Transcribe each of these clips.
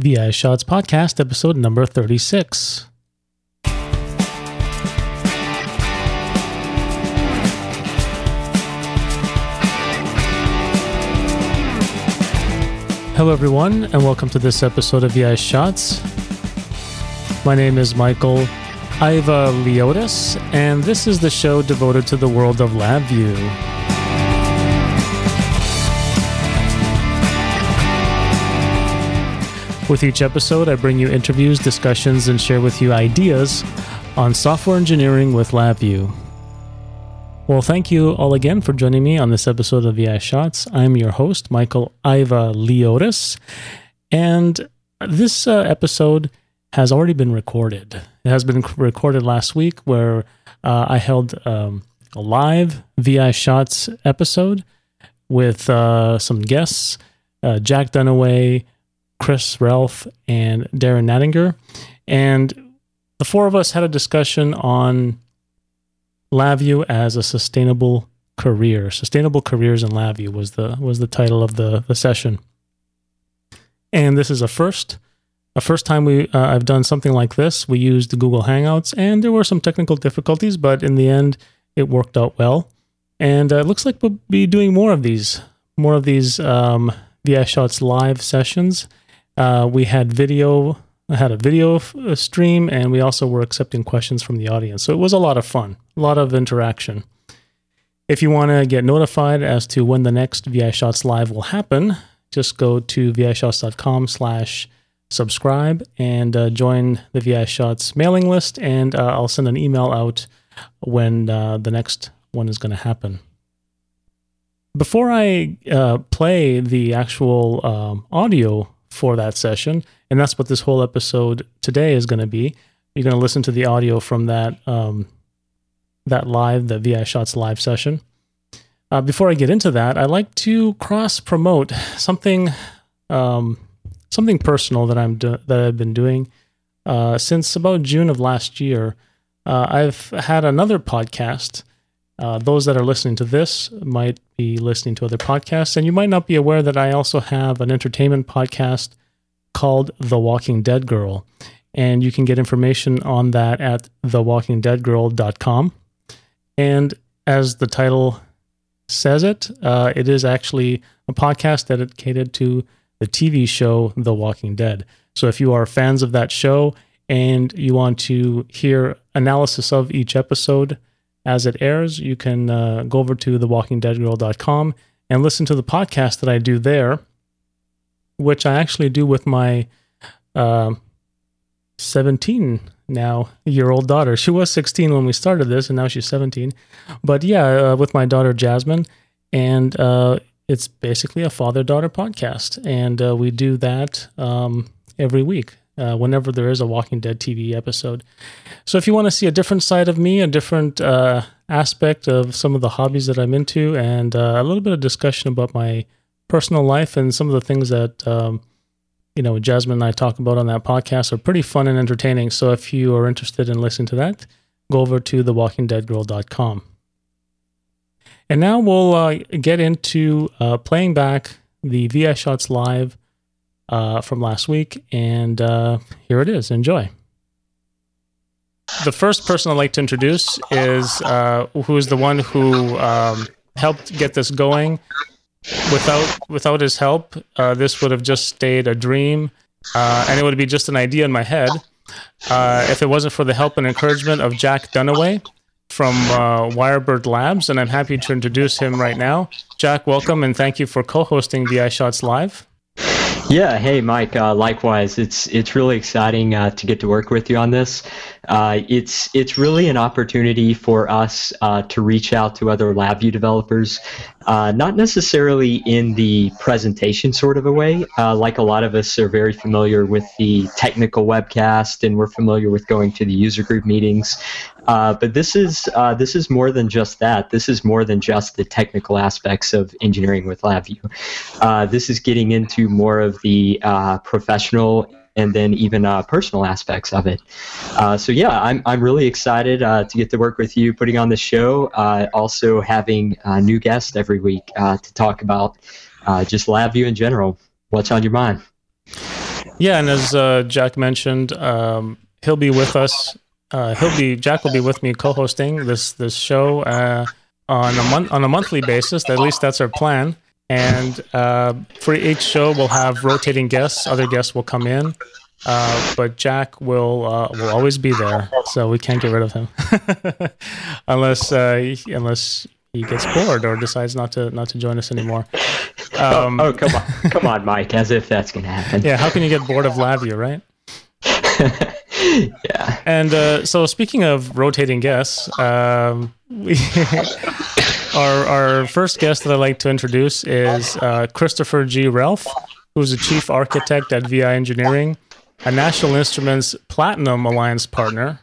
VI Shots Podcast, episode number 36. Hello, everyone, and welcome to this episode of The VI Shots. My name is Michael Iva Leotis, and this is the show devoted to the world of LabVIEW. With each episode, I bring you interviews, discussions, and share with you ideas on software engineering with LabVIEW. Well, thank you all again for joining me on this episode of VI Shots. I'm your host, Michael Aivaliotis, and this uh, episode has already been recorded. It has been recorded last week where uh, I held um, a live VI Shots episode with uh, some guests uh, Jack Dunaway, Chris Relf, and Darren Nattinger. And the four of us had a discussion on LabVIEW as a sustainable career. Sustainable careers in LabVIEW was the was the title of the the session. And this is a first a first time we uh, I've done something like this. We used Google Hangouts, and there were some technical difficulties, but in the end, it worked out well. And uh, it looks like we'll be doing more of these, more of these um, Shots live sessions. Uh, we had video, I had a video uh, stream, and we also were accepting questions from the audience. So it was a lot of fun, a lot of interaction. If you want to get notified as to when the next VI Shots live will happen, just go to vishots.com slash subscribe and uh, join the VI Shots mailing list, and uh, I'll send an email out when uh, the next one is going to happen. Before I uh, play the actual um, audio for that session, and that's what this whole episode today is going to be. You're going to listen to the audio from that um, that live, the VI Shots live session. Uh, before I get into that, I'd like to cross promote something um, something personal that I'm do- that I've been doing uh, since about June of last year. Uh, I've had another podcast. Uh, those that are listening to this might be listening to other podcasts, and you might not be aware that I also have an entertainment podcast called The Walking Dead Girl. And you can get information on that at thewalkingdeadgirl.com. And as the title says it, uh, it is actually a podcast dedicated to the TV show The Walking Dead. So if you are fans of that show and you want to hear analysis of each episode as it airs, you can uh, go over to thewalkingdeadgirl.com and listen to the podcast that I do there, which I actually do with my uh, 17 now year old daughter. She was 16 when we started this, and now she's 17. But yeah, uh, with my daughter Jasmine, and uh, it's basically a father daughter podcast, and uh, we do that um, every week. Uh, whenever there is a Walking Dead TV episode. So, if you want to see a different side of me, a different uh, aspect of some of the hobbies that I'm into, and uh, a little bit of discussion about my personal life and some of the things that um, you know Jasmine and I talk about on that podcast are pretty fun and entertaining. So, if you are interested in listening to that, go over to thewalkingdeadgirl.com. And now we'll uh, get into uh, playing back the VI Shots Live uh, from last week. And uh, here it is. Enjoy. The first person I'd like to introduce is uh, who is the one who um, helped get this going. Without without his help, uh, this would have just stayed a dream, and it would be just an idea in my head. if it wasn't for the help and encouragement of Jack Dunaway, from uh, Wirebird Labs, and I'm happy to introduce him right now. Jack, welcome, and thank you for co-hosting VI Shots Live. Yeah, hey Mike. Uh, likewise, it's it's really exciting uh, to get to work with you on this. Uh, it's it's really an opportunity for us uh, to reach out to other LabVIEW developers, uh, not necessarily in the presentation sort of a way. Uh, like a lot of us are very familiar with the technical webcast, and we're familiar with going to the user group meetings. Uh, but this is uh, this is more than just that. This is more than just the technical aspects of engineering with LabVIEW. Uh, this is getting into more of the professional and then even uh, personal aspects of it. so yeah, I'm I'm really excited to get to work with you putting on the show. also having a new guest every week to talk about just LabVIEW in general. What's on your mind? Yeah, and as uh, Jack mentioned, um, he'll be with us. Uh, he'll be Jack will be with me co-hosting this this show uh, on a month on a monthly basis. At least that's our plan. And uh, for each show, we'll have rotating guests. Other guests will come in, uh, but Jack will uh, will always be there, so we can't get rid of him unless uh, unless he gets bored or decides not to not to join us anymore. Um, oh, oh, come on, come on, Mike! As if that's gonna happen. Yeah, how can you get bored of LabVIEW, right? yeah. And uh, so, speaking of rotating guests, um, we our our first guest that I'd like to introduce is uh, Christopher G. Relf, who's the chief architect at VI Engineering, a National Instruments Platinum Alliance partner.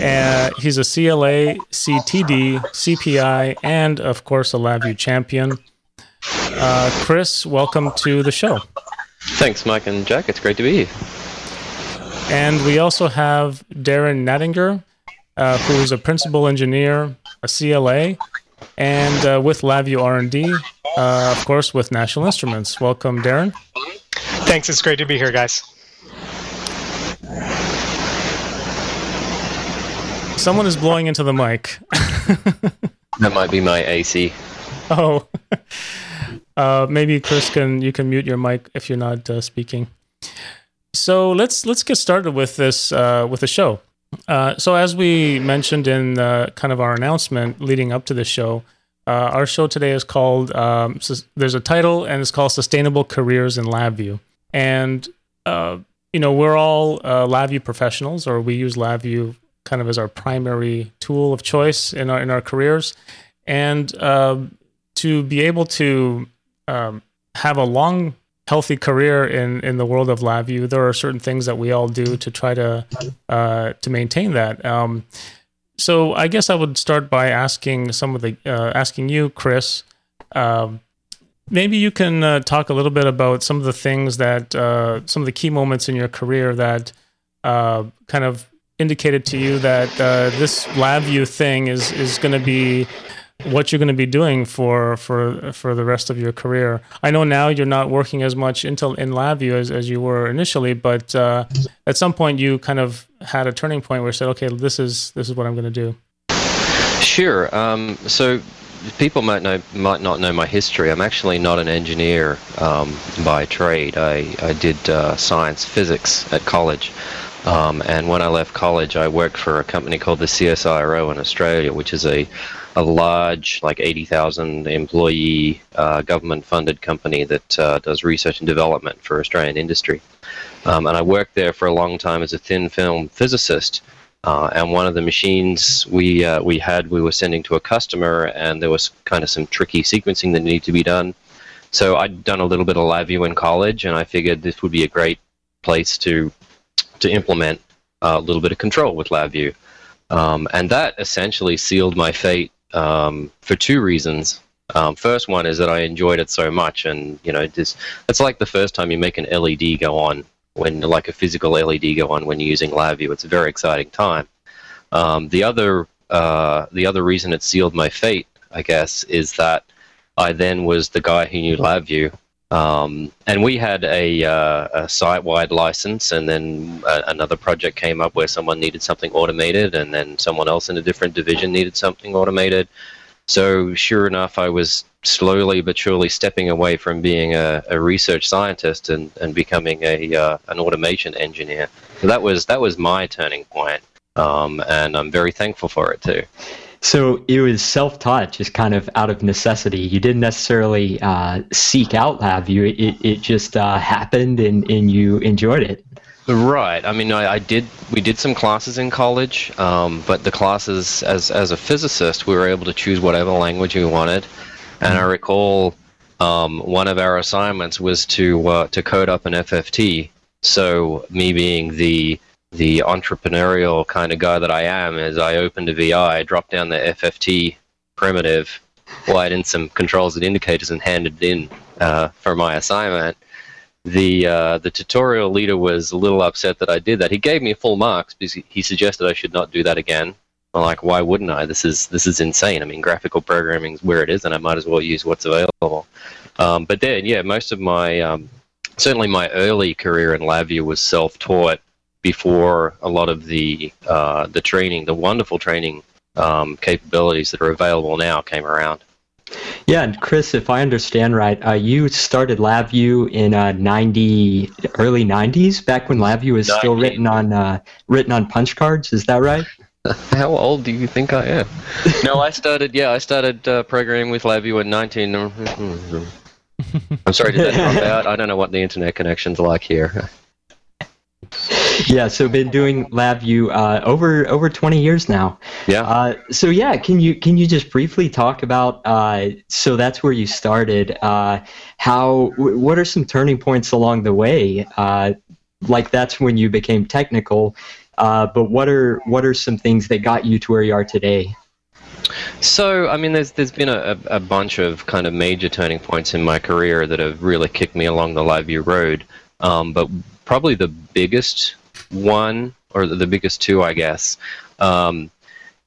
Uh, he's a CLA, CTD, CPI, and of course a LabVIEW champion. Uh, Chris, welcome to the show. Thanks, Mike and Jack. It's great to be here. And we also have Darren Nattinger, uh, who is a principal engineer, a CLA, and uh, with LabVIEW R&D, uh, of course, with National Instruments. Welcome, Darren. Thanks. It's great to be here, guys. Someone is blowing into the mic. that might be my AC. Oh, uh, maybe Chris can you can mute your mic if you're not uh, speaking. So let's let's get started with this uh, with the show. Uh, so as we mentioned in uh, kind of our announcement leading up to the show, uh, our show today is called. Um, there's a title and it's called "Sustainable Careers in LabVIEW," and uh, you know we're all uh, LabVIEW professionals, or we use LabVIEW kind of as our primary tool of choice in our in our careers, and to be able to um, have a long healthy career in in the world of LabVIEW, there are certain things that we all do to try to uh, to maintain that. Um, so I guess I would start by asking some of the uh, asking you, Chris. Um, maybe you can uh, talk a little bit about some of the things that uh, some of the key moments in your career that uh, kind of indicated to you that uh, this LabVIEW thing is is going to be what you're going to be doing for for for the rest of your career. I know now you're not working as much Intel in LabVIEW as, as you were initially, but uh, at some point you kind of had a turning point where you said, okay, this is this is what I'm going to do. Sure. Um, so people might know might not know my history. I'm actually not an engineer um, by trade. I I did uh, science physics at college. Um, and when I left college, I worked for a company called the CSIRO in Australia, which is a a large, like 80,000 employee uh, government funded company that uh, does research and development for Australian industry. Um, and I worked there for a long time as a thin film physicist. Uh, and one of the machines we uh, we had, we were sending to a customer, and there was kind of some tricky sequencing that needed to be done. So I'd done a little bit of LabVIEW in college, and I figured this would be a great place to to implement a little bit of control with LabVIEW. Um, and that essentially sealed my fate um, for two reasons. Um, first one is that I enjoyed it so much, and you know, this it's like the first time you make an LED go on when, like a physical LED go on when you're using LabVIEW. It's a very exciting time. Um, the other uh, the other reason it sealed my fate, I guess, is that I then was the guy who knew LabVIEW, um, and we had a, uh, a site-wide license, and then uh, another project came up where someone needed something automated, and then someone else in a different division needed something automated. So sure enough, I was slowly but surely stepping away from being a, a research scientist and, and becoming a uh, an automation engineer. So that was that was my turning point, um, and I'm very thankful for it too. So it was self-taught, just kind of out of necessity. You didn't necessarily uh, seek out LabVIEW. It, it just uh, happened, and, and you enjoyed it. Right. I mean, I, I did. We did some classes in college, um, but the classes, as as a physicist, we were able to choose whatever language we wanted. And I recall um, one of our assignments was to uh, to code up an FFT. So me being the the entrepreneurial kind of guy that I am is I opened a VI, dropped down the FFT primitive, wired in some controls and indicators, and handed it in uh, for my assignment. The uh, the tutorial leader was a little upset that I did that. He gave me full marks because he suggested I should not do that again. I'm like, why wouldn't I? This is this is insane. I mean, graphical programming is where it is, and I might as well use what's available. Um, but then, yeah, most of my um, certainly my early career in LabVIEW was self-taught before a lot of the uh, the training, the wonderful training um, capabilities that are available now came around. Yeah, and Chris, if I understand right, uh, you started LabVIEW in uh, ninety early '90s, back when LabVIEW was 90. still written on uh, written on punch cards. Is that right? How old do you think I am? no, I started. Yeah, I stared uh, programming with LabVIEW in 19. I'm sorry, did that drop out? I don't know what the internet connection's like here. Yeah, so been doing LabVIEW uh, over over 20 years now. Yeah. Uh, so yeah, can you can you just briefly talk about? Uh, so that's where you started. Uh, how? W- what are some turning points along the way? Uh, like that's when you became technical. Uh, but what are what are some things that got you to where you are today? So, I mean, there's there's been a, a bunch of kind of major turning points in my career that have really kicked me along the LabVIEW road. Um, but probably the biggest one, or the, biggest two, I guess, um,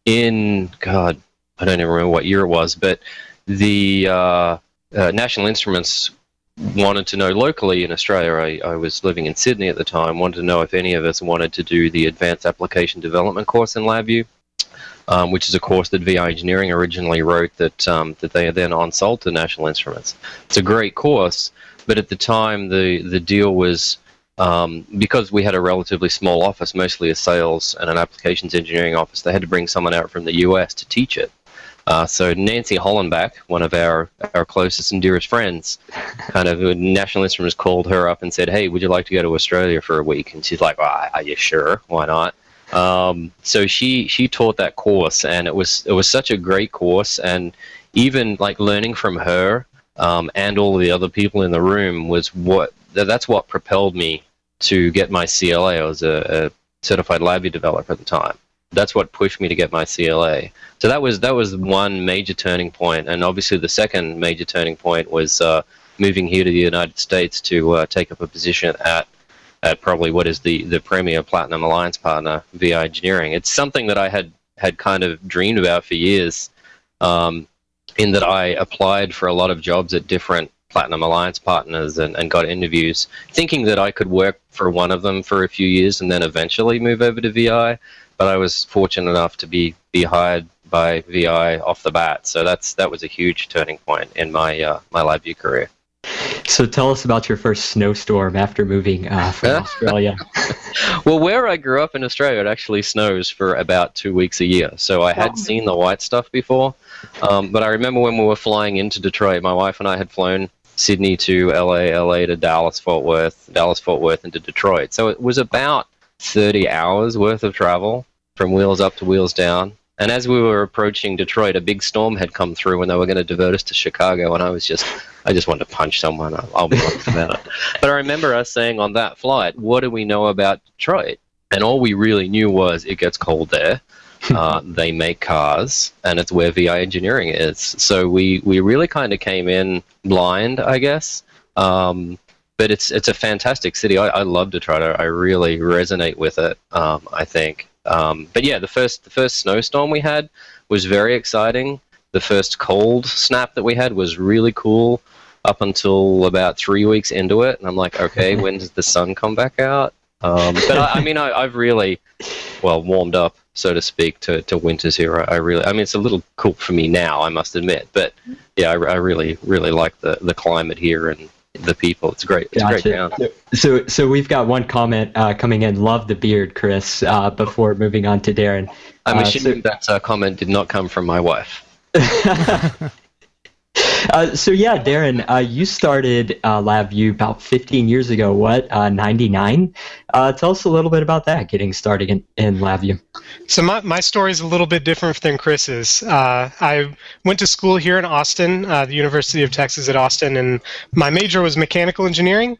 in God, I don't even remember what year it was, but the uh, uh, National Instruments wanted to know locally in Australia. I, I was living in Sydney at the time. Wanted to know if any of us wanted to do the Advanced Application Development course in LabVIEW um, which is a course that VI Engineering originally wrote that um, that they are then on sold to National Instruments. It's a great course, but at the time the the deal was um, because we had a relatively small office, mostly a sales and an applications engineering office. They had to bring someone out from the U.S. to teach it. Uh, so Nancy Hollenback, one of our, our closest and dearest friends, kind of National Instruments called her up and said, "Hey, would you like to go to Australia for a week?" And she's like, well, "Are you sure? Why not?" Um, so she she taught that course, and it was it was such a great course, and even like learning from her um, and all the other people in the room was what that's what propelled me to get my CLA. I was a, a certified LabVIEW developer at the time. That's what pushed me to get my CLA. So that was that was one major turning point, and obviously the second major turning point was uh, moving here to the United States to uh, take up a position at at probably what is the, the premier platinum alliance partner, VI Engineering. It's something that I had, had kind of dreamed about for years, um, in that I applied for a lot of jobs at different platinum alliance partners and, and got interviews, thinking that I could work for one of them for a few years and then eventually move over to VI. But I was fortunate enough to be, be hired by VI off the bat, so that's that was a huge turning point in my uh, my LabVIEW career. So tell us about your first snowstorm after moving uh, from Australia. well, where I grew up in Australia, it actually snows for about two weeks a year. So I had seen the white stuff before, um, but I remember when we were flying into Detroit, my wife and I had flown Sydney to LA, LA to Dallas, Fort Worth, Dallas, Fort Worth, into Detroit. So it was about 30 hours worth of travel from wheels up to wheels down. And as we were approaching Detroit, a big storm had come through, and they were going to divert us to Chicago. And I was just, I just wanted to punch someone. I'll, I'll be honest about it. But I remember us saying on that flight, "What do we know about Detroit?" And all we really knew was it gets cold there. Uh, they make cars, and it's where VI engineering is. So we we really kind of came in blind, I guess. Um, but it's it's a fantastic city. I, I love Detroit. I, I really resonate with it. Um, I think. Um, but yeah, the first the first snowstorm we had was very exciting. The first cold snap that we had was really cool up until about three weeks into it, and I'm like, okay, when does the sun come back out? Um, but I, I mean, I, have really, well, warmed up, so to speak, to, to winters here. I, I, really, I mean, it's a little cool for me now, I must admit. But yeah, I, I really, really like the, the climate here and the people. It's great. It's gotcha. great town. So, so we've got one comment uh, coming in. Love the beard, Chris. Uh, before moving on to Darren, I'm uh, assuming so, that uh, comment did not come from my wife. Uh, so yeah, Darren, uh, you started uh, LabVIEW about 15 years ago. What, uh, 99? Uh, tell us a little bit about that, getting started in, in LabVIEW. So my, my story is a little bit different than Chris's. Uh, I went to school here in Austin, the University of Texas at Austin, and my major was mechanical engineering.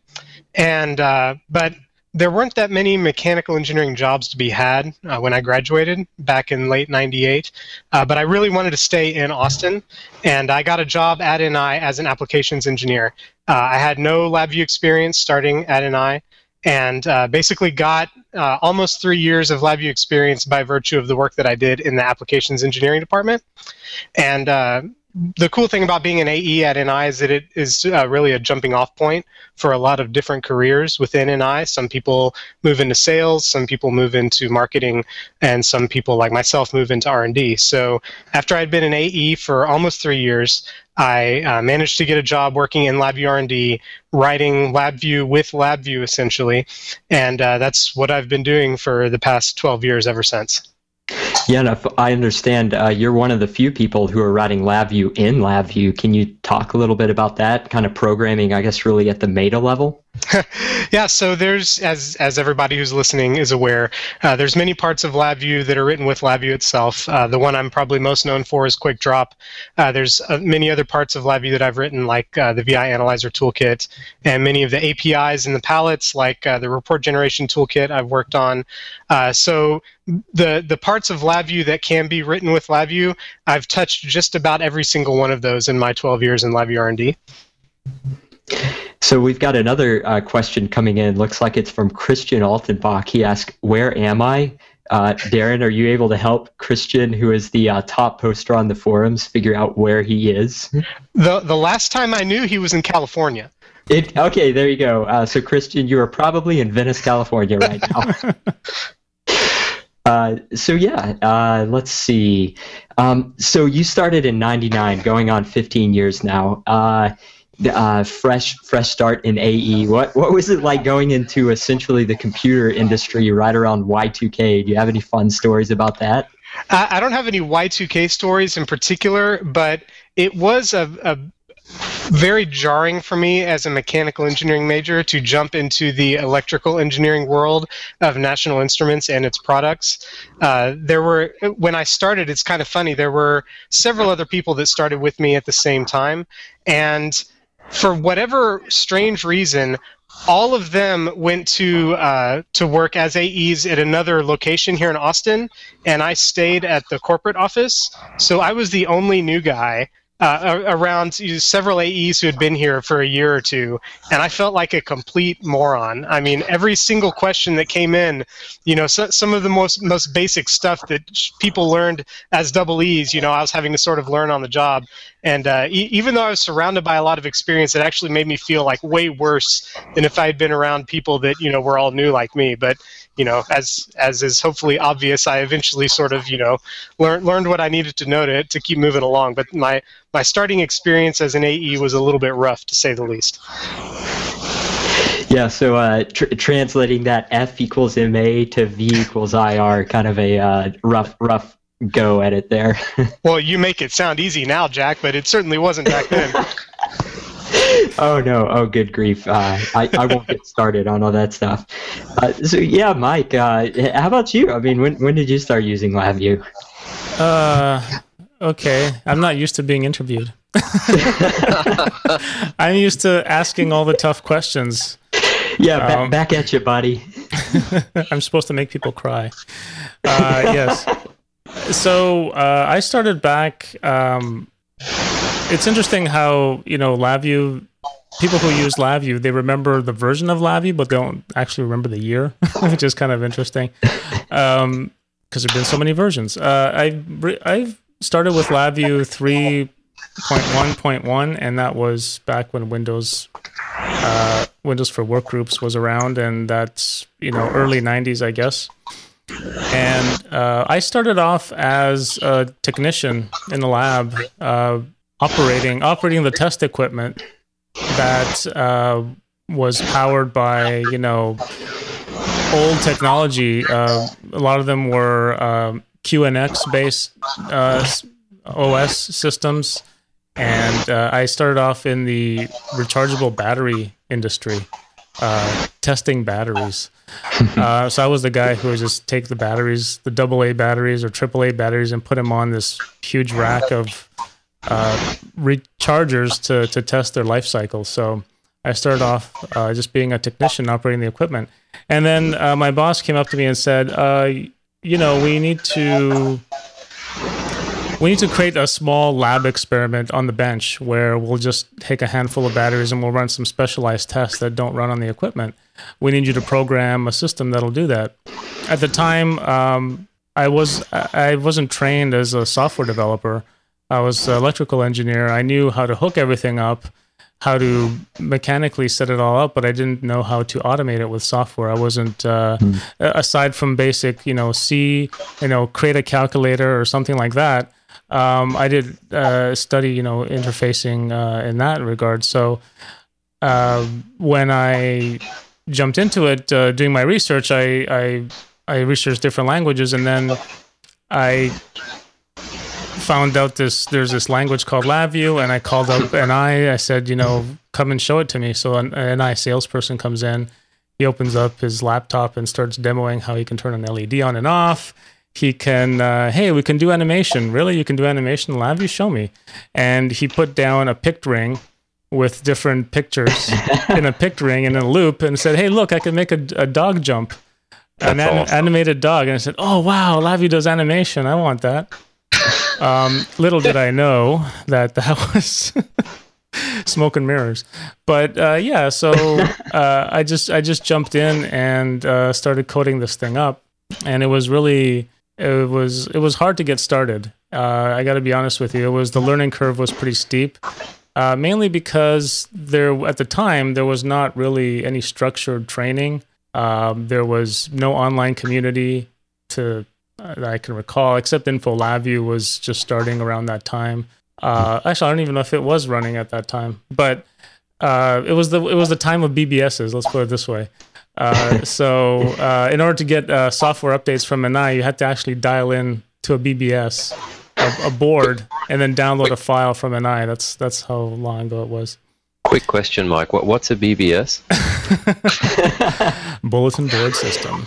And but there weren't that many mechanical engineering jobs to be had uh, when I graduated back in late 98. Uh, but I really wanted to stay in Austin, and I got a job at NI as an applications engineer. Uh, I had no LabVIEW experience starting at NI, and uh, basically got uh, almost three years of LabVIEW experience by virtue of the work that I did in the applications engineering department. And uh, the cool thing about being an AE at NI is that it is uh, really a jumping off point for a lot of different careers within NI. Some people move into sales, some people move into marketing, and some people like myself move into R&D. So after I'd been an AE for almost three years, I uh, managed to get a job working in LabVIEW R&D, writing LabVIEW with LabVIEW essentially, and uh, that's what I've been doing for the past 12 years ever since. Yeah, and I understand uh, you're one of the few people who are writing LabVIEW in LabVIEW. Can you talk a little bit about that kind of programming, I guess, really at the meta level? yeah, so there's, as as everybody who's listening is aware, uh, there's many parts of LabVIEW that are written with LabVIEW itself. Uh, the one I'm probably most known for is QuickDrop. Uh, there's uh, many other parts of LabVIEW that I've written, like uh, the VI Analyzer toolkit, and many of the APIs and the palettes, like uh, the report generation toolkit I've worked on. so the the parts of LabVIEW that can be written with LabVIEW, I've touched just about every single one of those in my 12 years in LabVIEW R&D. So we've got another uh, question coming in. Looks like it's from Christian Altenbach. He asked, "Where am I?" Uh, Darren, are you able to help Christian, who is the uh, top poster on the forums, figure out where he is? The the last time I knew, he was in California. It, okay, there you go. Uh, so Christian, you are probably in Venice, California, right now. Uh, so yeah, uh, let's see. Um, so you started in '99, going on 15 years now. Uh, uh, fresh fresh start in AE. What what was it like going into essentially the computer industry right around Y2K? Do you have any fun stories about that? I don't have any Y2K stories in particular, but it was a, a very jarring for me as a mechanical engineering major to jump into the electrical engineering world of National Instruments and its products. Uh, there were, when I started, it's kind of funny, there were several other people that started with me at the same time. And for whatever strange reason, all of them went to uh, to work as AEs at another location here in Austin, and I stayed at the corporate office. So I was the only new guy uh, around several AEs who had been here for a year or two, and I felt like a complete moron. I mean, every single question that came in, you know, so, some of the most most basic stuff that people learned as double E's, you know, I was having to sort of learn on the job. And uh, e- even though I was surrounded by a lot of experience, it actually made me feel like way worse than if I had been around people that you know were all new like me. But you know, as as is hopefully obvious, I eventually sort of you know learned learned what I needed to know to to keep moving along. But my my starting experience as an AE was a little bit rough, to say the least. Yeah, so uh, tr- translating that F equals MA to V equals IR, kind of a uh, rough, rough go at it there. well, you make it sound easy now, Jack, but it certainly wasn't back then. oh no! Oh, good grief! Uh, I I won't get started on all that stuff. Uh, so yeah, Mike, uh, how about you? I mean, when when did you start using LabVIEW? Uh, okay. I'm not used to being interviewed. I'm used to asking all the tough questions. Yeah, ba- um, back at you, buddy. I'm supposed to make people cry. Uh, yes. So uh, I started back. Um, it's interesting how you know LabVIEW. People who use LabVIEW, they remember the version of LabVIEW, but they don't actually remember the year, which is kind of interesting. Um, because there've been so many versions. Uh, I I've started with LabVIEW 3.1.1, and that was back when Windows uh, Windows for Workgroups was around, and that's you know early 90s, I guess. And uh, I started off as a technician in the lab, uh, operating operating the test equipment that uh, was powered by you know old technology. Uh, a lot of them were um, QNX based uh, OS systems, and uh, I started off in the rechargeable battery industry, uh, testing batteries. Uh, so I was the guy who would just take the batteries, the AA batteries or AAA batteries, and put them on this huge rack of uh, rechargers to to test their life cycle. So I started off uh, just being a technician operating the equipment, and then uh, my boss came up to me and said you know, we need to we need to create a small lab experiment on the bench where we'll just take a handful of batteries and we'll run some specialized tests that don't run on the equipment. We need you to program a system that'll do that. At the time, um, I was I wasn't trained as a software developer. I was an electrical engineer. I knew how to hook everything up, how to mechanically set it all up, but I didn't know how to automate it with software. I wasn't, uh, mm. aside from basic, you know, C, you know, create a calculator or something like that. Um, I did uh, study, you know, interfacing uh, in that regard. So uh, when I jumped into it, uh, doing my research, I, I I researched different languages, and then I found out this there's this language called LabVIEW, and I called up NI. I I said, you know, come and show it to me. So an NI salesperson comes in, he opens up his laptop and starts demoing how he can turn an LED on and off. He can, uh, hey, we can do animation. Really, you can do animation in LabVIEW? Show me. And he put down a pict ring with different pictures in a pict ring in a loop and said, hey, look, I can make a, a dog jump an awesome. animated dog, and I said, "Oh wow, LabVIEW does animation. I want that." Um, little did I know that that was smoke and mirrors. But uh, yeah, so uh, I just I just jumped in and uh, started coding this thing up, and it was really it was it was hard to get started. Uh, I got to be honest with you. It was the learning curve was pretty steep. Uh, mainly because there at the time there was not really any structured training um, there was no online community to that I can recall, except Info LabVIEW was just starting around that time. Uh, actually, I don't even know if it was running at that time, but uh, it was the it was the time of BBSs. Let's put it this way. Uh, so, uh, in order to get uh, software updates from NI, you had to actually dial in to a BBS, a, a board, and then download a file from NI. That's that's how long ago it was. Quick question, Mike. What, what's a BBS? Bulletin board system.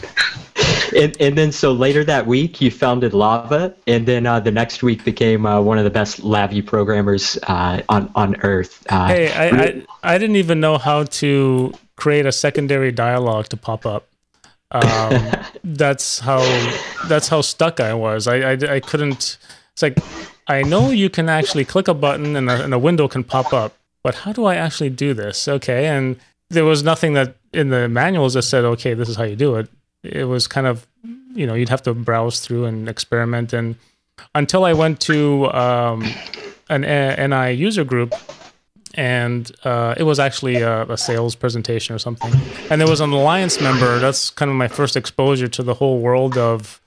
And, and, then so later that week you founded Lava, and then uh, the next week became uh, one of the best LabVIEW programmers uh, on on Earth. Uh, hey, I, I, I didn't even know how to create a secondary dialogue to pop up. Um, that's how that's how stuck I was. I, I, I couldn't. It's like I know you can actually click a button and a, and a window can pop up but how do I actually do this? Okay. And there was nothing that in the manuals that said, okay, this is how you do it. It was kind of, you know, you'd have to browse through and experiment. And until I went to um, an NI user group, and uh, it was actually a, a, sales presentation or something. And there was an alliance member. That's kind of my first exposure to the whole world of,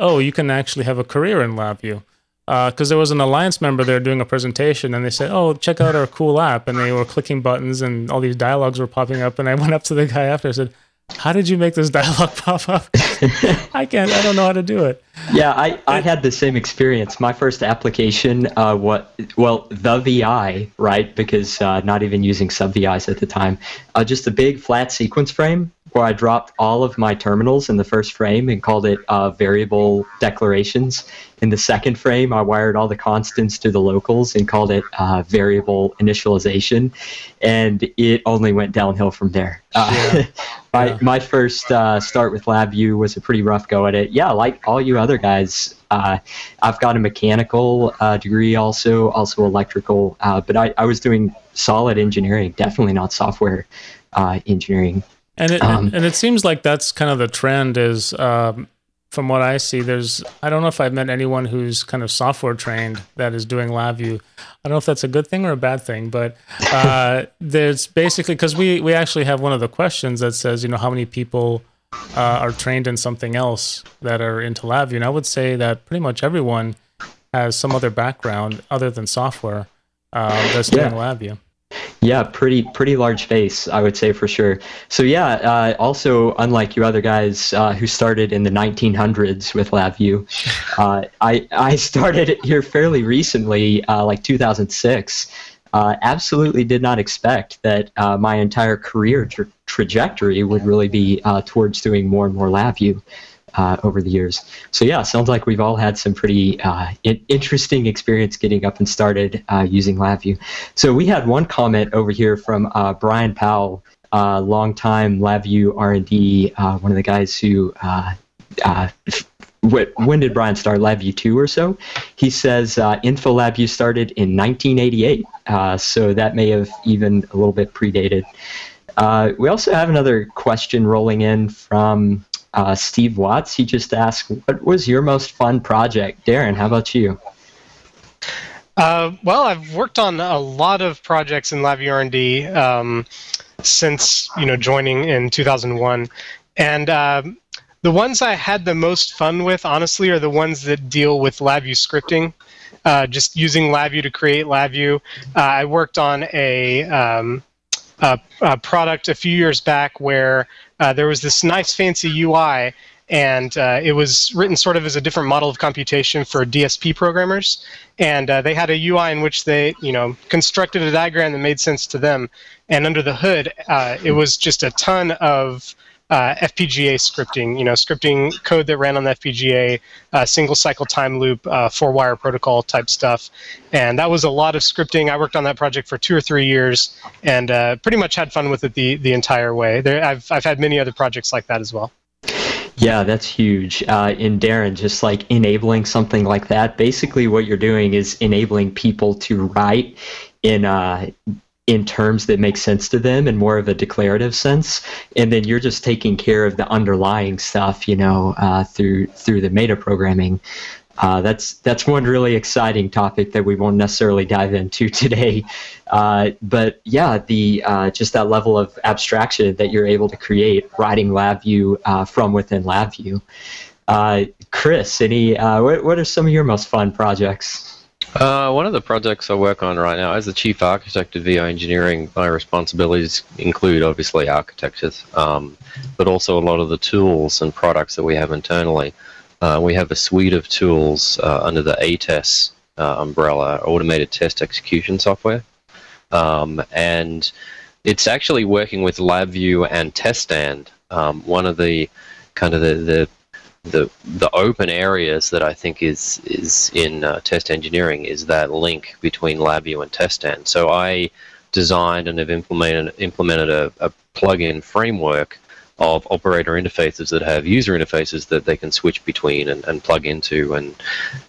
oh, you can actually have a career in LabVIEW because uh, there was an alliance member there doing a presentation and they said oh check out our cool app and they were clicking buttons and all these dialogues were popping up and i went up to the guy after and said how did you make this dialogue pop up? I can't i don't know how to do it. Yeah i, I had the same experience. My first application uh, what well the vi right because uh, not even using sub vis at the time uh, just a big flat sequence frame where I dropped all of my terminals in the first frame and called it uh, variable declarations. In the second frame, I wired all the constants to the locals and called it uh, variable initialization, and it only went downhill from there. Uh, yeah. my yeah. my first uh, start with LabVIEW was a pretty rough go at it. Yeah, like all you other guys, uh, I've got a mechanical uh, degree, also also electrical, but I, I was doing solid engineering, definitely not software engineering. And it um, and, it seems like that's kind of the trend is um, from what I see. There's I don't know if I've met anyone who's kind of software trained that is doing LabVIEW. I don't know if that's a good thing or a bad thing, but uh, there's basically because we we actually have one of the questions that says you know how many people uh, are trained in something else that are into LabVIEW, and I would say that pretty much everyone has some other background other than software uh, that's doing yeah. LabVIEW. Yeah, pretty pretty large face, I would say for sure. So yeah, uh, also unlike you other guys uh, who started in the 1900s with LabVIEW, uh, I I started here fairly recently, uh, like 2006. Uh, absolutely did not expect that uh, my entire career tra- trajectory would really be towards doing more and more LabVIEW uh, over the years. So yeah, sounds like we've all had some pretty uh, in- interesting experience getting up and started uh, using LabVIEW. So we had one comment over here from uh, Brian Powell, uh, longtime LabVIEW R&D, uh, one of the guys who. when did Brian start? LabVIEW 2 or so? He says uh, Info LabVIEW started in 1988, so that may have even a little bit predated. we also have another question rolling in from uh, Steve Watts. He just asked, "What was your most fun project?" Darren, how about you? Uh, well, I've worked on a lot of projects in LabVIEW R&D um, since you know joining in 2001, and um, the ones I had the most fun with, honestly, are the ones that deal with LabVIEW scripting. Uh, just using LabVIEW to create LabVIEW. Uh, I worked on a, um, a, a, product a few years back where uh, there was this nice fancy UI and uh, it was written sort of as a different model of computation for DSP programmers. And uh, they had a UI in which they, you know, constructed a diagram that made sense to them. And under the hood, uh, it was just a ton of uh, FPGA scripting, you know, scripting code that ran on the FPGA, uh, single cycle time loop, uh, four wire protocol type stuff. And that was a lot of scripting. I worked on that project for two or three years and pretty much had fun with it the, the entire way. There, I've, I've had many other projects like that as well. Yeah, that's huge. Uh, in Darren, just like enabling something like that, basically what you're doing is enabling people to write in uh, in terms that make sense to them in more of a declarative sense, and then you're just taking care of the underlying stuff, you know, uh, through through the meta programming. Uh, that's that's one really exciting topic that we won't necessarily dive into today. Uh, but yeah, the uh, just that level of abstraction that you're able to create writing LabVIEW uh, from within LabVIEW. Uh, Chris, any uh, what, what are some of your most fun projects? One of the projects I work on right now, as the chief architect of VI Engineering, my responsibilities include obviously architectures, um, but also a lot of the tools and products that we have internally. Uh, we have a suite of tools uh, under the ATES uh, umbrella, automated test execution software. Um, and it's actually working with LabVIEW and TestStand. Um, one of the kind of the, the the the open areas that I think is is in uh, test engineering is that link between LabVIEW and TestStand. So I designed and have implemented implemented a, a plugin framework of operator interfaces that have user interfaces that they can switch between and, and plug into and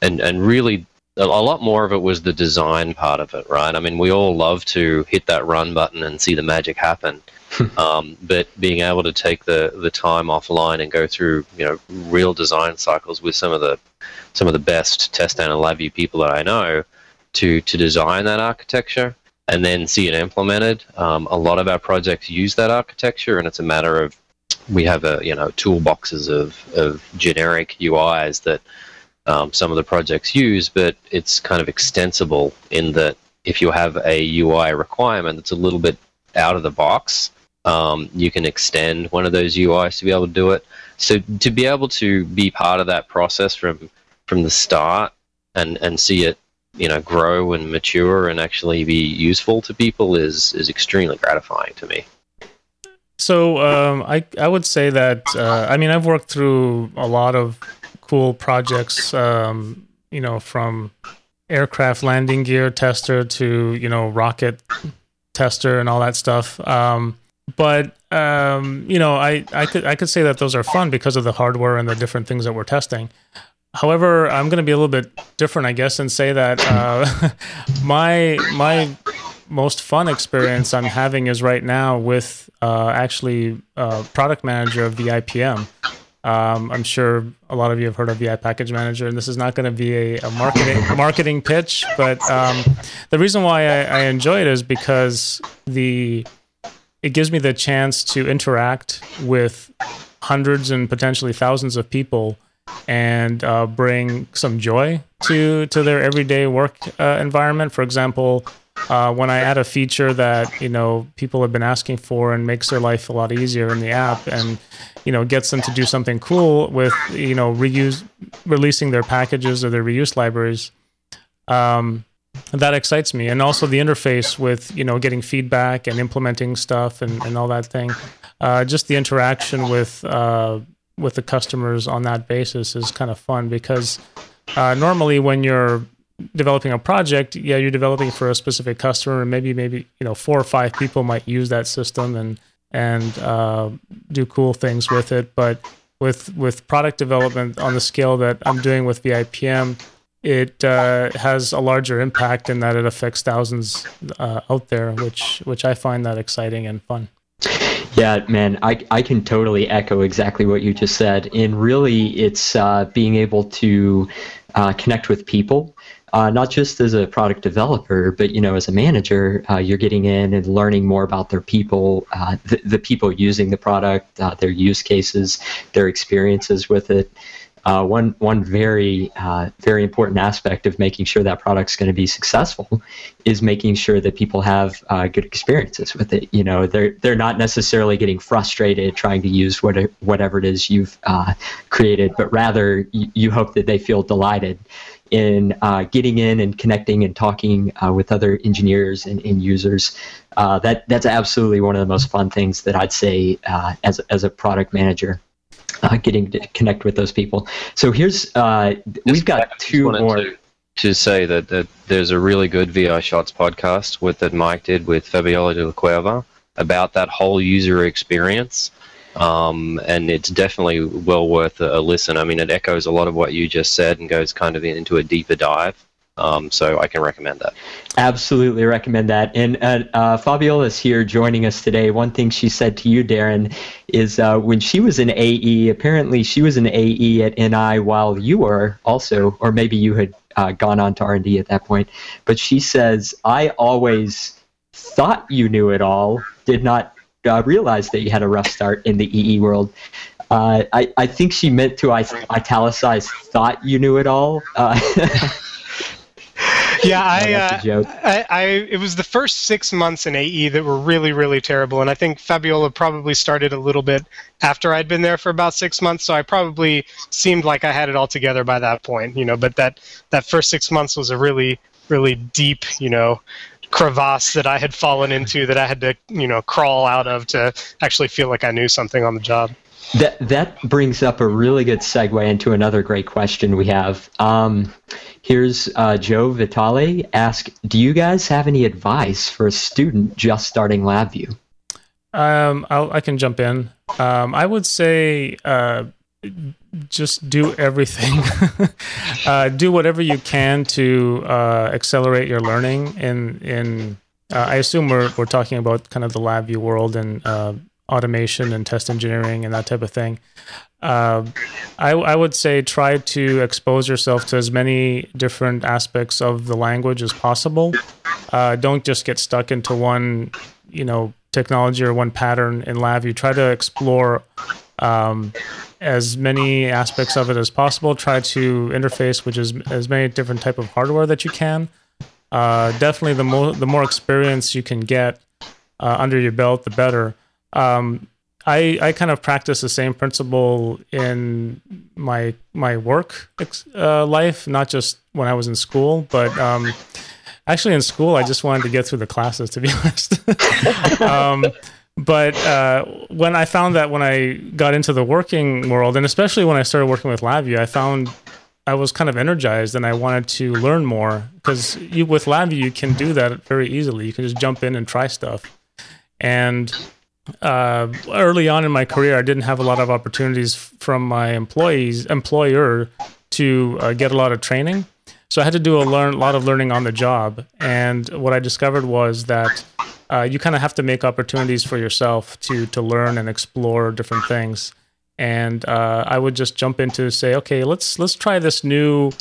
and and really a lot more of it was the design part of it right i mean we all love to hit that run button and see the magic happen um, but being able to take the the time offline and go through you know real design cycles with some of the some of the best test and LabVIEW people that I know to to design that architecture and then see it implemented. Um, a lot of our projects use that architecture, and it's a matter of we have a you know toolboxes of, of generic UIs that um, some of the projects use, but it's kind of extensible in that if you have a UI requirement that's a little bit out of the box, um, you can extend one of those UIs to be able to do it. So to be able to be part of that process from from the start and and see it you know grow and mature and actually be useful to people is is extremely gratifying to me. So um, I I would say that uh, I mean I've worked through a lot of cool projects. Um, you know, from aircraft landing gear tester to you know rocket tester and all that stuff. Um, but um, you know, I I could I could say that those are fun because of the hardware and the different things that we're testing. However, I'm going to be a little bit different, I guess, and say that uh, my my most fun experience I'm having is right now with uh, actually uh, product manager of VIPM. Um, I'm sure a lot of you have heard of VI Package Manager, and this is not going to be a, a, marketing marketing pitch, but um, the reason why I, I, enjoy it is because the it gives me the chance to interact with hundreds and potentially thousands of people and uh, bring some joy to to their everyday work uh, environment. For example, uh, when I add a feature that you know people have been asking for and makes their life a lot easier in the app, and you know gets them to do something cool with you know reuse releasing their packages or their reuse libraries. Um, that excites me, and also the interface with you know getting feedback and implementing stuff and, and all that thing. Uh, just the interaction with uh, with the customers on that basis is kind of fun because uh, normally when you're developing a project, yeah, you're developing for a specific customer, and maybe maybe you know four or five people might use that system and and uh, do cool things with it. But with with product development on the scale that I'm doing with VIPM, it uh, has a larger impact in that it affects thousands uh, out there, which which I find that exciting and fun. Yeah, man, I, I can totally echo exactly what you just said. And really, it's uh, being able to uh, connect with people uh, not just as a product developer, but you know, as a manager, uh, you're getting in and learning more about their people, the, the people using the product, their use cases, their experiences with it. Uh, one one very uh, very important aspect of making sure that product's going to be successful is making sure that people have uh, good experiences with it. You know, they're they're not necessarily getting frustrated trying to use what whatever it is you've uh, created, but rather you, you, hope that they feel delighted in uh, getting in and connecting and talking uh, with other engineers and, and users. that that's absolutely one of the most fun things that I'd say as as a product manager uh, getting to connect with those people. So here's uh, we've got two more. To, to say that, that there's a really good VI Shots podcast with that Mike did with Fabiola de la Cueva about that whole user experience. Um, and it's definitely well worth a, a, listen. I mean, it echoes a lot of what you just said and goes kind of into a deeper dive. Um, so I can recommend that. Absolutely recommend that. And uh, uh, Fabiola is here joining us today. One thing she said to you, Darren, is uh, when she was in AE, apparently she was an AE at NI while you were also, or maybe you had uh, gone on to R&D at that point. But she says, I always thought you knew it all, did not uh, realize that you had a rough start in the EE world. Uh, I, I think she meant to italicize thought you knew it all. yeah, I, uh, I, I, it was the first six months in AE that were really, really terrible, and I think Fabiola probably started a little bit after I'd been there for about six months, so I probably seemed like I had it all together by that point, you know. But that that first six months was a really, really deep, you know, crevasse that I had fallen into that I had to, you know, crawl out of to actually feel like I knew something on the job. That that brings up a really good segue into another great question we have. Um, here's uh, Joe Vitale ask: Do you guys have any advice for a student just starting LabVIEW? Um, I'll, i can jump in. Um, I would say uh, just do everything. uh, do whatever you can to uh, accelerate your learning. In in uh, I assume we're we're talking about kind of the LabVIEW world and uh, automation and test engineering and that type of thing. Uh, I, I, would say try to expose yourself to as many different aspects of the language as possible. Uh, don't just get stuck into one, you know, technology or one pattern in LabVIEW. Try to explore um, as many aspects of it as possible. Try to interface with as, as many different type of hardware that you can. Uh, definitely, the more the more experience you can get uh, under your belt, the better. Um, I, I kind of practice the same principle in my my work uh, life, not just when I was in school, but um, actually in school I just wanted to get through the classes, to be honest. um, but uh, when I found that when I got into the working world, and especially when I started working with LabVIEW, I found I was kind of energized and I wanted to learn more because with LabVIEW you can do that very easily. You can just jump in and try stuff, and uh, early on in my career, I didn't have a lot of opportunities from my employees employer to uh, get a lot of training. So I had to do a learn a lot of learning on the job. And what I discovered was that uh, you kind of have to make opportunities for yourself to to learn and explore different things. And uh, I would just jump into say, okay, let's let's try this new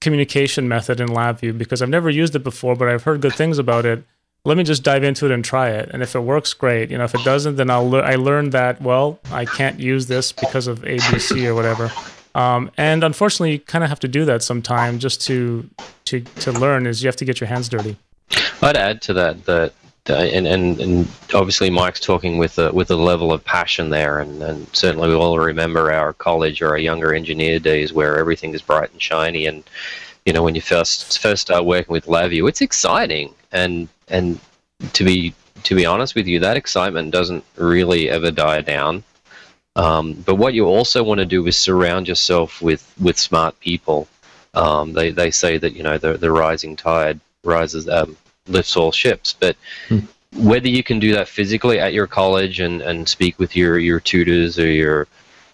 communication method in LabVIEW because I've never used it before, but I've heard good things about it let me just dive into it and try it. And if it works, great. You know, if it doesn't, then I'll le- I learned that well, I can't use this because of ABC or whatever. Um, and unfortunately, you kind of have to do that sometime just to to to learn. Is you have to get your hands dirty. I'd add to that that. Uh, and, and, and obviously Mike's talking with a, with a level of passion there, and, and certainly we all remember our college or our younger engineer days where everything is bright and shiny, and you know when you first first start working with LabVIEW, it's exciting, and and to be to be honest with you, that excitement doesn't really ever die down. Um, but what you also want to do is surround yourself with, with smart people. Um, they, they say that you know the, the rising tide rises um, lifts all ships, but hmm. whether you can do that physically at your college and, and speak with your, your tutors or your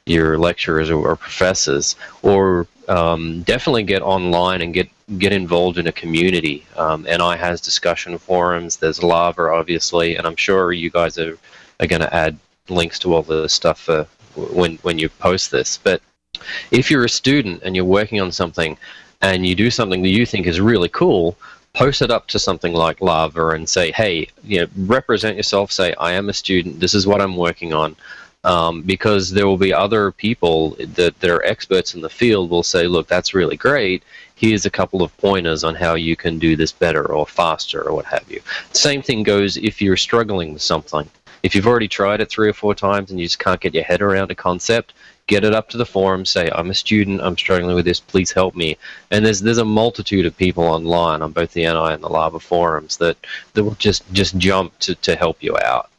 your lecturers or, or professors, or um, definitely get online and get get involved in a community. Um, NI has discussion forums. There's Lava, obviously, and I'm sure you guys are, are going to add links to all the stuff uh, when when you post this. But if you're a student and you're working on something, and you do something that you think is really cool, post it up to something like Lava and say, hey, you know, represent yourself. Say, I am a student. This is what I'm working on. Um, because there will be other people that, that are experts in the field will say, look, that's really great. Here's a couple of pointers on how you can do this better or faster or what have you. Same thing goes if you're struggling with something. If you've already tried it three or four times and you just can't get your head around a concept, get it up to the forum, say, I'm a student, I'm struggling with this, please help me. And there's there's a multitude of people online on both the NI and the Lava forums that, that will just, just jump to, to help you out.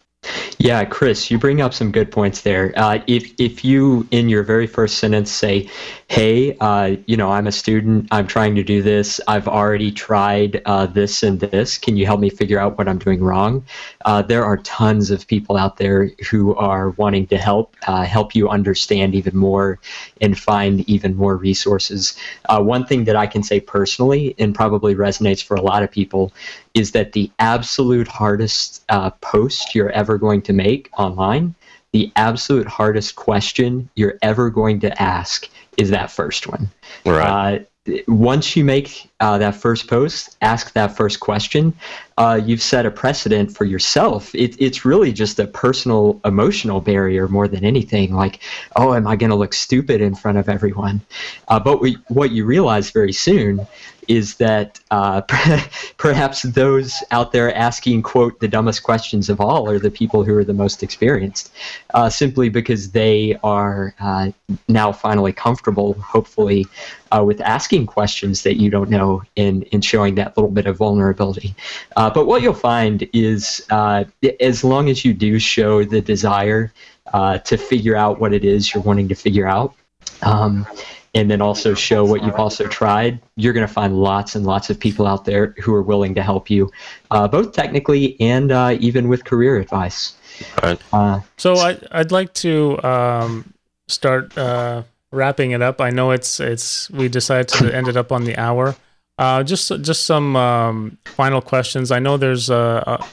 Yeah, Chris, you bring up some good points there. Uh, if if you in your very first sentence say, "Hey, uh, you know, I'm a student. I'm trying to do this. I've already tried uh, this and this. Can you help me figure out what I'm doing wrong?" Uh, there are tons of people out there who are wanting to help uh, help you understand even more and find even more resources. Uh, one thing that I can say personally, and probably resonates for a lot of people, is that the absolute hardest uh, post you're ever going to make online, the absolute hardest question you're ever going to ask is that first one. Right. Uh, once you make uh, that first post, ask that first question, uh, you've set a precedent for yourself. It, it's really just a personal emotional barrier more than anything. Like, oh, am I going to look stupid in front of everyone? Uh, but we, what you realize very soon is that uh, perhaps those out there asking, quote, the dumbest questions of all are the people who are the most experienced, uh, simply because they are uh, now finally comfortable, hopefully, uh, with asking questions that you don't know and, and showing that little bit of vulnerability. Uh, but what you'll find is uh, as long as you do show the desire to figure out what it is you're wanting to figure out, um, and then also show what you've also tried, you're going to find lots and lots of people out there who are willing to help you, uh, both technically and uh, even with career advice. Right. Uh, so I, I'd like to um, start uh, wrapping it up. I know it's it's we decided to end it up on the hour. Uh, just just some um, final questions. I know there's a, a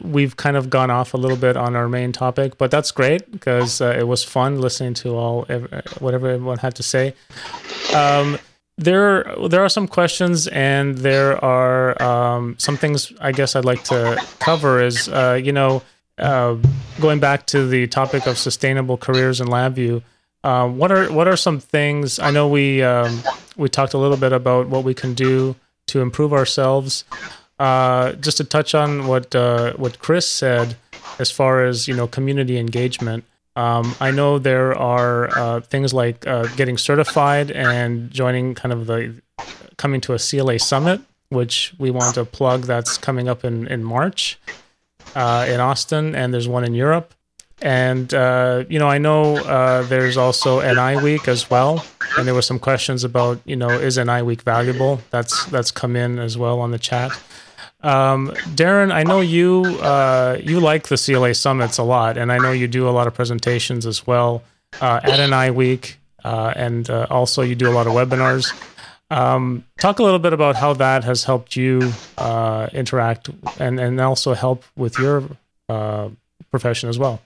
we've kind of gone off a little bit on our main topic, but that's great because uh, it was fun listening to all whatever everyone had to say. Um, there, there are some questions, and there are um, some things I guess I'd like to cover. Is uh, you know, uh, going back to the topic of sustainable careers in LabVIEW. Uh, what are what are some things? I know we um, we talked a little bit about what we can do to improve ourselves. Uh, just to touch on what uh, what Chris said, as far as you know, community engagement. Um, I know there are uh, things like uh, getting certified and joining kind of the coming to a CLA summit, which we want to plug. That's coming up in in March uh, in Austin, and there's one in Europe. And you know, I know there's also NI Week as well, and there were some questions about you know is NI Week valuable? That's that's come in as well on the chat. Um, Darren, I know you uh, you like the CLA summits a lot, and I know you do a lot of presentations as well uh, at NI Week, uh, and uh, also you do a lot of webinars. Um, talk a little bit about how that has helped you uh, interact and and also help with your uh, profession as well.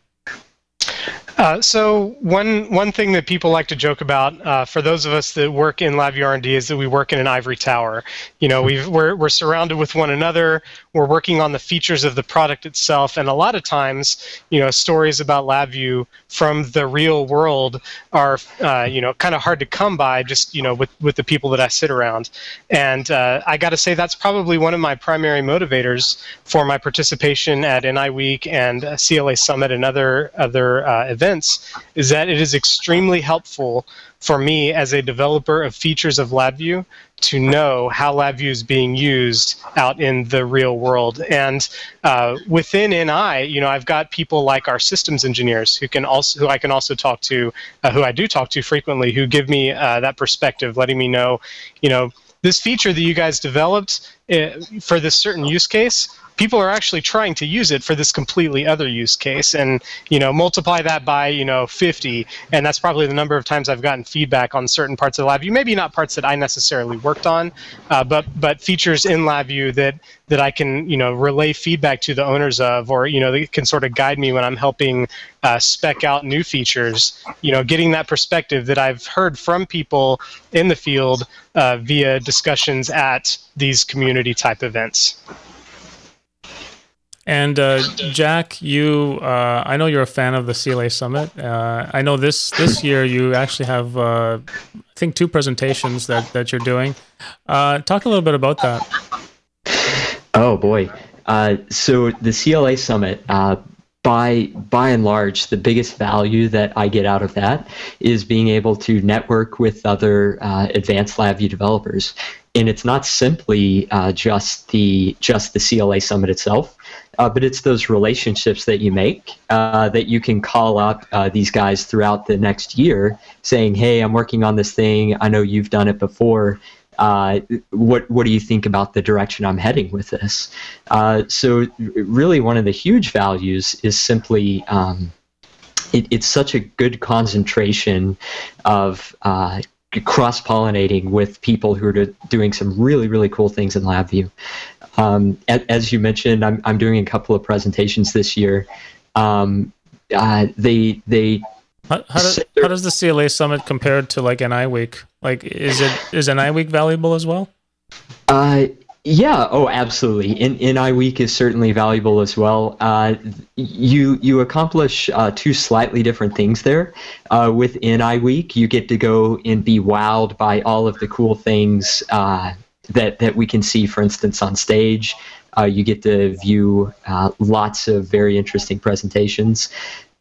Uh, so one one thing that people like to joke about uh, for those of us that work in LabVIEW R&D is that we work in an ivory tower. You know, we we're we're surrounded with one another. We're working on the features of the product itself, and a lot of times, you know, stories about LabVIEW from the real world are uh, you know kind of hard to come by. Just you know with with the people that I sit around, and uh, I got to say that's probably one of my primary motivators for my participation at NI Week and CLA Summit and other other uh, events events is that it is extremely helpful for me as a developer of features of LabVIEW to know how LabVIEW is being used out in the real world. And uh, within NI, you know, I've got people like our systems engineers who can also who I can also talk to, uh, who I do talk to frequently, who give me uh, that perspective, letting me know, you know, this feature that you guys developed for this certain use case, people are actually trying to use it for this completely other use case. And you know multiply that by you know 50 and that's probably the number of times i've gotten feedback on certain parts of labview maybe not parts that i necessarily worked on uh, but but features in labview that that i can you know relay feedback to the owners of or you know they can sort of guide me when i'm helping uh, spec out new features. You know getting that perspective that i've heard from people in the field uh, via discussions at these community type events and uh, Jack, you, uh, I know you're a fan of the CLA Summit. Uh, I know this this year you actually have, uh, I think, two presentations that that you're doing. Uh, talk a little bit about that. Oh boy! Uh, so the CLA Summit, by by and large, the biggest value that I get out of that is being able to network with other advanced LabVIEW developers and it's not simply uh, just the just the CLA summit itself, uh, but it's those relationships that you make uh, that you can call up uh, these guys throughout the next year, saying, "Hey, I'm working on this thing. I know you've done it before. Uh, what what do you think about the direction I'm heading with this?" Uh, so, really, one of the huge values is simply. Um, it, it's such a good concentration of cross pollinating with people who are do, doing some really really cool things in LabVIEW. Um, as you mentioned, I'm I'm doing a couple of presentations this year. Um, uh, they they. How, how, does, how does the CLA summit compare to like NI week? Like, is it is NI week valuable as well? Uh, yeah. Oh, absolutely. In NI week is certainly valuable as well. Uh, you you accomplish uh, two slightly different things there. Uh, with NI week, you get to go and be wowed by all of the cool things uh, that that we can see. For instance, on stage, uh, you get to view uh, lots of very interesting presentations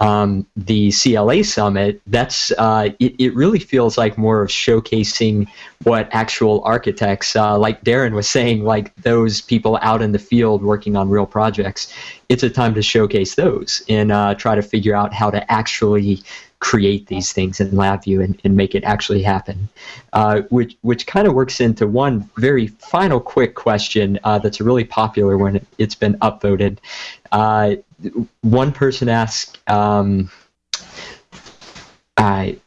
um, the CLA summit, that's uh, it, it really feels like more of showcasing what actual architects, uh, like Darren was saying, like those people out in the field working on real projects. It's a time to showcase those and uh, try to figure out how to actually create these things in LabVIEW and, and make it actually happen. Uh, which which kind of works into one very final quick question uh, that's a really popular one. It's been upvoted. Uh, one person asked, um, I,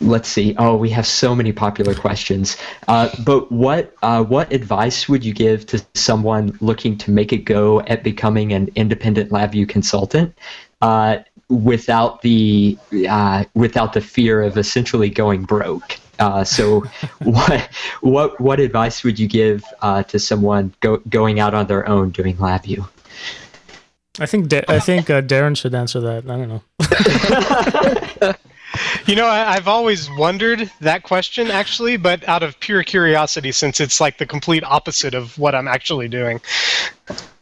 let's see. Oh, we have so many popular questions. Uh, but what uh, what advice would you give to someone looking to make a go at becoming an independent LabVIEW consultant? Uh, without the uh, without the fear of essentially going broke. Uh, so, what what what advice would you give uh, to someone go, going out on their own doing LabVIEW? I think da- I think uh, Darren should answer that. I don't know. you know, I, have always wondered that question actually, but out of pure curiosity, since it's like the complete opposite of what I'm actually doing.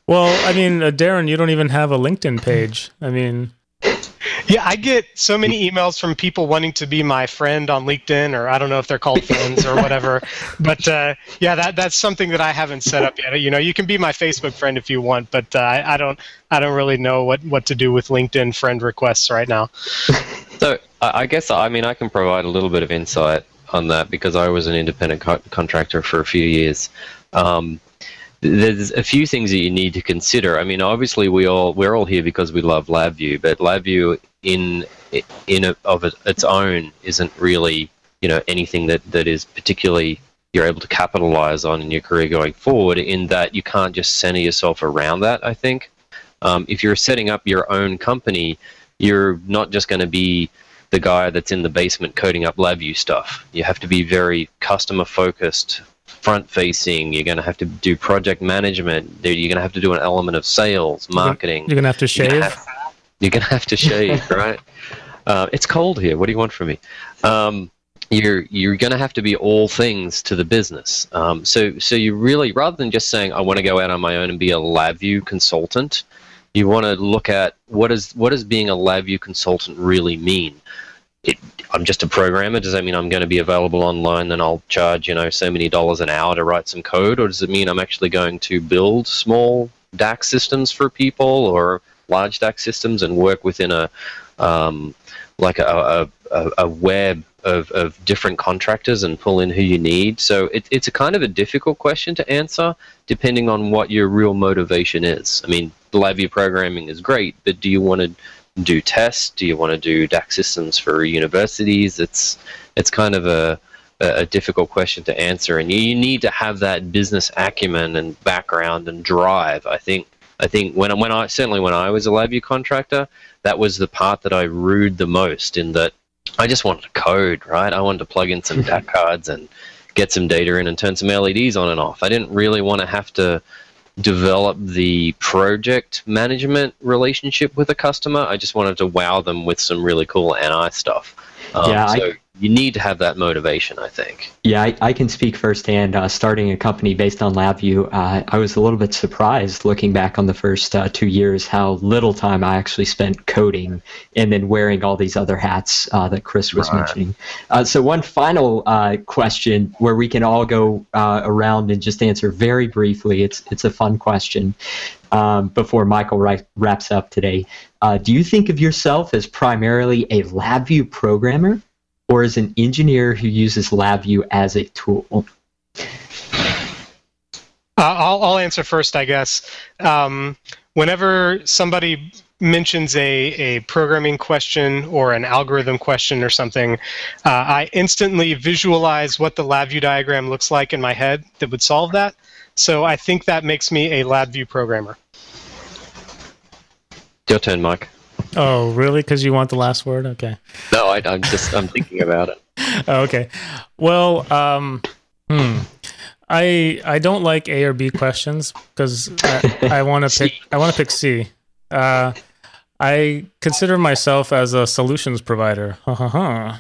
Well, I mean, uh, Darren, you don't even have a LinkedIn page. I mean, yeah, I get so many emails from people wanting to be my friend on LinkedIn, or I don't know if they're called friends or whatever. But uh, yeah, that that's something that I haven't set up yet. You know, you can be my Facebook friend if you want, but uh, I, I don't I don't really know what what to do with LinkedIn friend requests right now. So I guess I mean I can provide a little bit of insight on that because I was an independent co- contractor for a few years. Um, there's a few things that you need to consider. I mean, obviously we all we're all here because we love LabVIEW, but LabVIEW in in a, of its own isn't really you know anything that that is particularly you're able to capitalize on in your career going forward. In that you can't just center yourself around that. I think um, if you're setting up your own company, you're not just going to be the guy that's in the basement coding up LabVIEW stuff. You have to be very customer focused, front facing. You're going to have to do project management. You're going to have to do an element of sales, marketing. You're going to have to shave. You're going to have, you're gonna have, to shave, right? Uh, it's cold here. What do you want from me? Um, you're you're going to have to be all things to the business. Um, so so you really rather than just saying I want to go out on my own and be a LabVIEW consultant, you want to look at what is what does being a LabVIEW consultant really mean? It, I'm just a programmer. Does that mean I'm going to be available online and I'll charge, you know, so many dollars an hour to write some code? Or does it mean I'm actually going to build small DAQ systems for people or large DAQ systems and work within a, um, like a, a, a web of, of different contractors and pull in who you need. So it, it's a kind of a difficult question to answer depending on what your real motivation is. I mean, LabVIEW programming is great, but do you want to do tests? Do you want to do DAQ systems for universities? It's it's kind of a a difficult question to answer, and you need to have that business acumen and background and drive. I think I think when when I certainly when I was a LabVIEW contractor, that was the part that I rued the most. In that I just wanted to code, right? I wanted to plug in some DAQ cards and get some data in and turn some LEDs on and off. I didn't really want to have to develop the project management relationship with a customer. I just wanted to wow them with some really cool NI stuff. Um, yeah, so I, you need to have that motivation, I think. Yeah, I, I can speak firsthand. Uh, starting a company based on LabVIEW, uh, I was a little bit surprised looking back on the first uh, two years how little time I actually spent coding and then wearing all these other hats uh, that Chris was right. mentioning. Uh, so, one final uh, question where we can all go around and just answer very briefly. It's it's a fun question. Um, before Michael wraps up today, do you think of yourself as primarily a LabVIEW programmer? Or as an engineer who uses LabVIEW as a tool? Uh, I'll, I'll answer first, I guess. Um, whenever somebody mentions a, a programming question or an algorithm question or something, uh, I instantly visualize what the LabVIEW diagram looks like in my head that would solve that. So I think that makes me a LabVIEW programmer. Your turn, Mike. Oh, really? Because you want the last word? Okay. No, I, am just I'm thinking about it. oh, okay. Well, um, hmm. I I don't like A or B questions because I, I want to pick I want to pick C. Uh, I consider myself as a solutions provider. uh,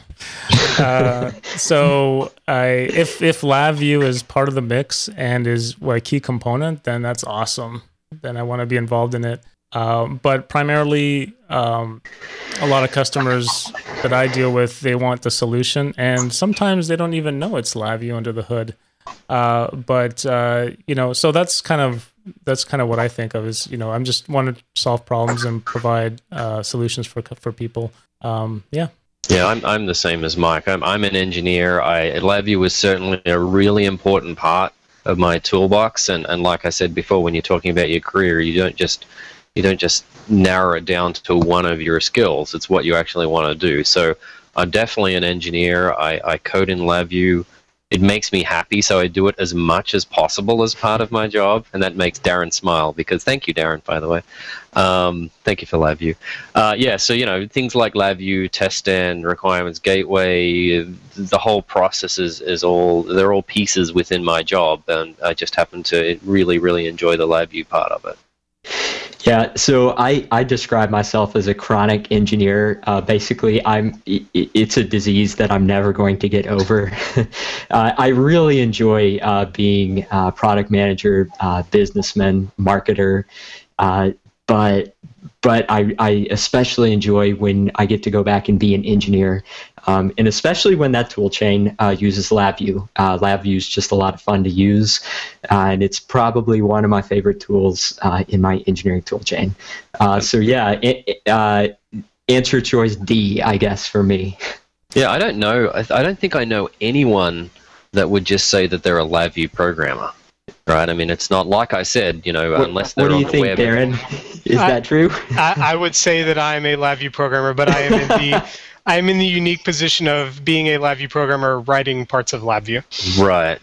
so I if if LabVIEW is part of the mix and is a key component, then that's awesome. Then I want to be involved in it. Um, but primarily, um, a lot of customers that I deal with, they want the solution, and sometimes they don't even know it's LabVIEW under the hood. Uh, but uh, you know, so that's kind of that's kind of what I think of is you know I'm just want to solve problems and provide uh, solutions for for people. Um, yeah. Yeah, I'm, I'm the same as Mike. I'm, I'm an engineer. I LabVIEW was certainly a really important part of my toolbox, and, and like I said before, when you're talking about your career, you don't just you don't just narrow it down to one of your skills. It's what you actually want to do. So I'm definitely an engineer. I, I code in LabVIEW. It makes me happy, so I do it as much as possible as part of my job, and that makes Darren smile because thank you, Darren, by the way. Um, thank you for LabVIEW. Uh, yeah, so you know things like LabVIEW, test and requirements gateway, the whole process is, is all they're all pieces within my job, and I just happen to really really enjoy the LabVIEW part of it. Yeah, so I, I describe myself as a chronic engineer. Uh, basically, I'm it's a disease that I'm never going to get over. uh, I really enjoy uh, being a product manager, uh, businessman, marketer, uh, but but I, I especially enjoy when I get to go back and be an engineer, um, and especially when that tool chain uh, uses LabVIEW. Uh, LabVIEW is just a lot of fun to use, uh, and it's probably one of my favorite tools uh, in my engineering tool chain. Uh, so yeah, it, uh, answer choice D, I guess for me. Yeah, I don't know. I, I don't think I know anyone that would just say that they're a LabVIEW programmer right? I mean, it's not like I said, you know, what, unless they're what do you think, Darren? Is I, that true? I, I, would say that I am a LabVIEW programmer, but I am in the I am in the unique position of being a LabVIEW programmer writing parts of LabVIEW. Right.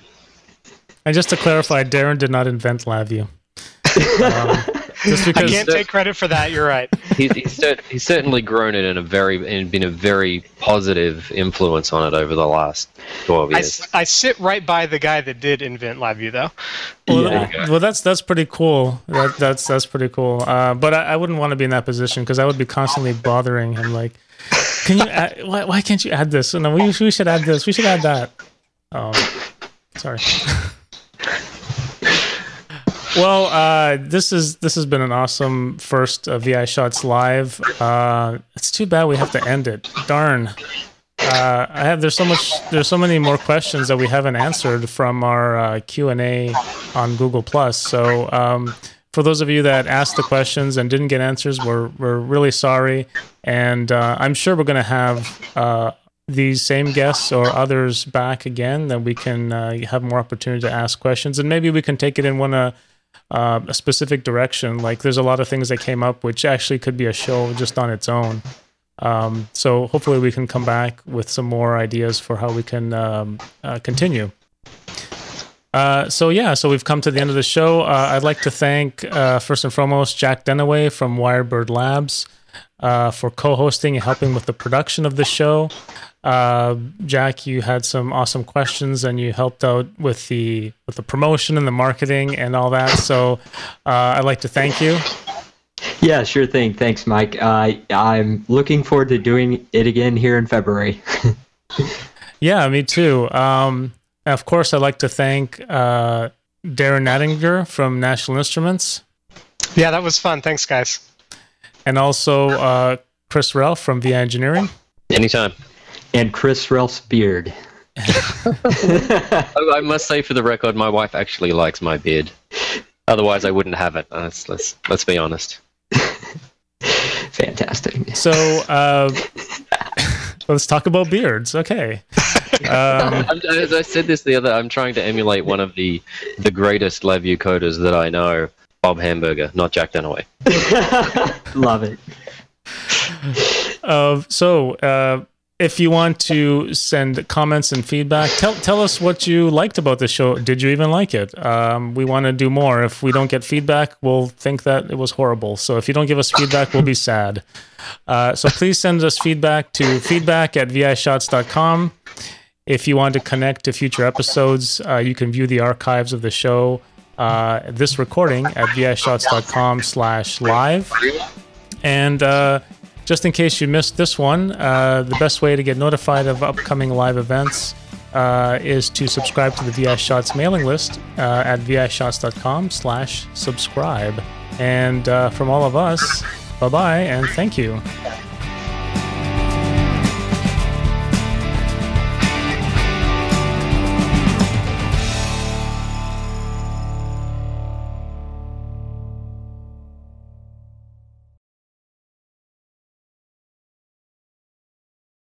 And just to clarify, Darren did not invent LabVIEW. Um, just because I can't take credit for that. You're right. he's, he's, he's, certainly grown it in a very and been a very positive influence on it over the last 12 years. I, I sit right by the guy that did invent LabVIEW, though. Well, yeah. well, that's that's pretty cool. That, that's that's pretty cool. Uh, but I, I, wouldn't want to be in that position because I would be constantly bothering him. Like, can you? Add, why, why can't you add this? No, we, we should add this. We should add that. Oh, sorry. Well, uh, this is this has been an awesome first uh, VI Shots live. Uh, it's too bad we have to end it. Darn. Uh, I have there's so much there's so many more questions that we haven't answered from our uh, Q and A on Google Plus. So um, for those of you that asked the questions and didn't get answers, we're we're really sorry, and uh, I'm sure we're going to have uh, these same guests or others back again. That we can uh, have more opportunity to ask questions, and maybe we can take it in one uh, uh, a specific direction. Like there's a lot of things that came up, which actually could be a show just on its own. Um, so hopefully we can come back with some more ideas for how we can um, uh, continue. Uh, so yeah, so we've come to the end of the show. Uh, I'd like to thank uh, first and foremost Jack Dunaway from Wirebird Labs uh, for co-hosting and helping with the production of the show. Uh, Jack, you had some awesome questions and you helped out with the with the promotion and the marketing and all that. So I'd like to thank you. Yeah, sure thing. Thanks, Mike. I'm looking forward to doing it again here in February. yeah, me too. Um, of course, I'd like to thank uh, Darren Nattinger from National Instruments. Yeah, that was fun. Thanks, guys. And also uh, Chris Relf from VI Engineering. Anytime. And Chris Relf's beard. I must say, for the record, my wife actually likes my beard. Otherwise, I wouldn't have it. Let's let's, let's be honest. Fantastic. So uh, let's talk about beards. Okay. Um, As I said this the other, I'm trying to emulate one of the the greatest LabVIEW coders that I know, Bob Hamburger, not Jack Dunaway. Love it. Uh, so, uh, if you want to send comments and feedback, tell tell us what you liked about the show. Did you even like it? Um, we want to do more. If we don't get feedback, we'll think that it was horrible. So if you don't give us feedback, we'll be sad. Uh, so please send us feedback to feedback at vishots.com. If you want to connect to future episodes, uh, you can view the archives of the show, uh, this recording at vishots.com slash live. And uh, just in case you missed this one, uh, the best way to get notified of upcoming live events uh, is to subscribe to the VI Shots mailing list uh, at vishots.com slash subscribe. And from all of us, bye-bye and thank you.